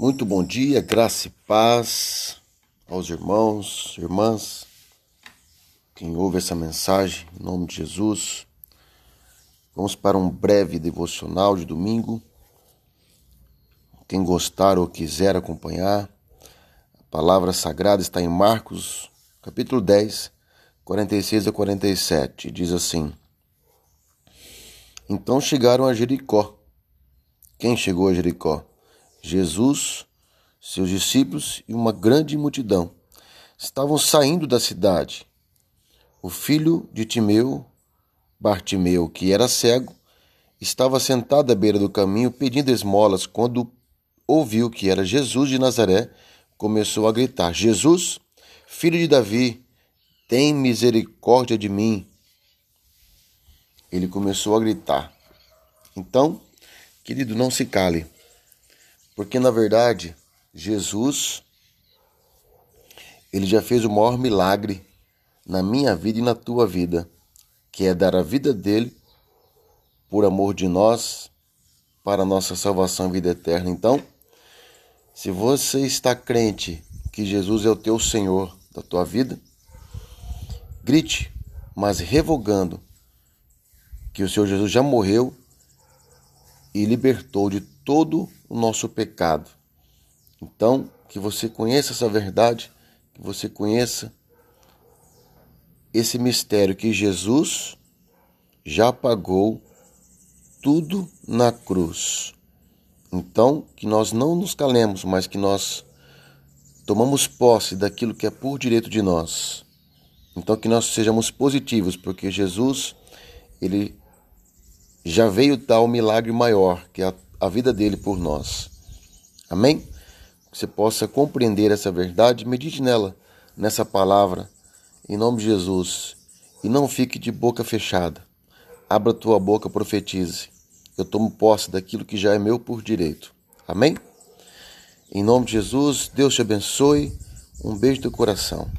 Muito bom dia, graça e paz aos irmãos, irmãs, quem ouve essa mensagem, em nome de Jesus. Vamos para um breve devocional de domingo. Quem gostar ou quiser acompanhar, a palavra sagrada está em Marcos, capítulo 10, 46 a 47. Diz assim: Então chegaram a Jericó. Quem chegou a Jericó? Jesus, seus discípulos e uma grande multidão estavam saindo da cidade. O filho de Timeu, Bartimeu, que era cego, estava sentado à beira do caminho pedindo esmolas. Quando ouviu que era Jesus de Nazaré, começou a gritar: Jesus, filho de Davi, tem misericórdia de mim. Ele começou a gritar. Então, querido, não se cale. Porque na verdade, Jesus ele já fez o maior milagre na minha vida e na tua vida, que é dar a vida dele por amor de nós para a nossa salvação e vida eterna. Então, se você está crente que Jesus é o teu Senhor da tua vida, grite, mas revogando que o Senhor Jesus já morreu e libertou de todo o nosso pecado. Então, que você conheça essa verdade, que você conheça esse mistério que Jesus já pagou tudo na cruz. Então, que nós não nos calemos, mas que nós tomamos posse daquilo que é por direito de nós. Então, que nós sejamos positivos, porque Jesus, ele já veio o milagre maior, que é a a vida dele por nós. Amém? Que você possa compreender essa verdade, medite nela, nessa palavra, em nome de Jesus. E não fique de boca fechada. Abra tua boca, profetize. Eu tomo posse daquilo que já é meu por direito. Amém? Em nome de Jesus, Deus te abençoe. Um beijo do coração.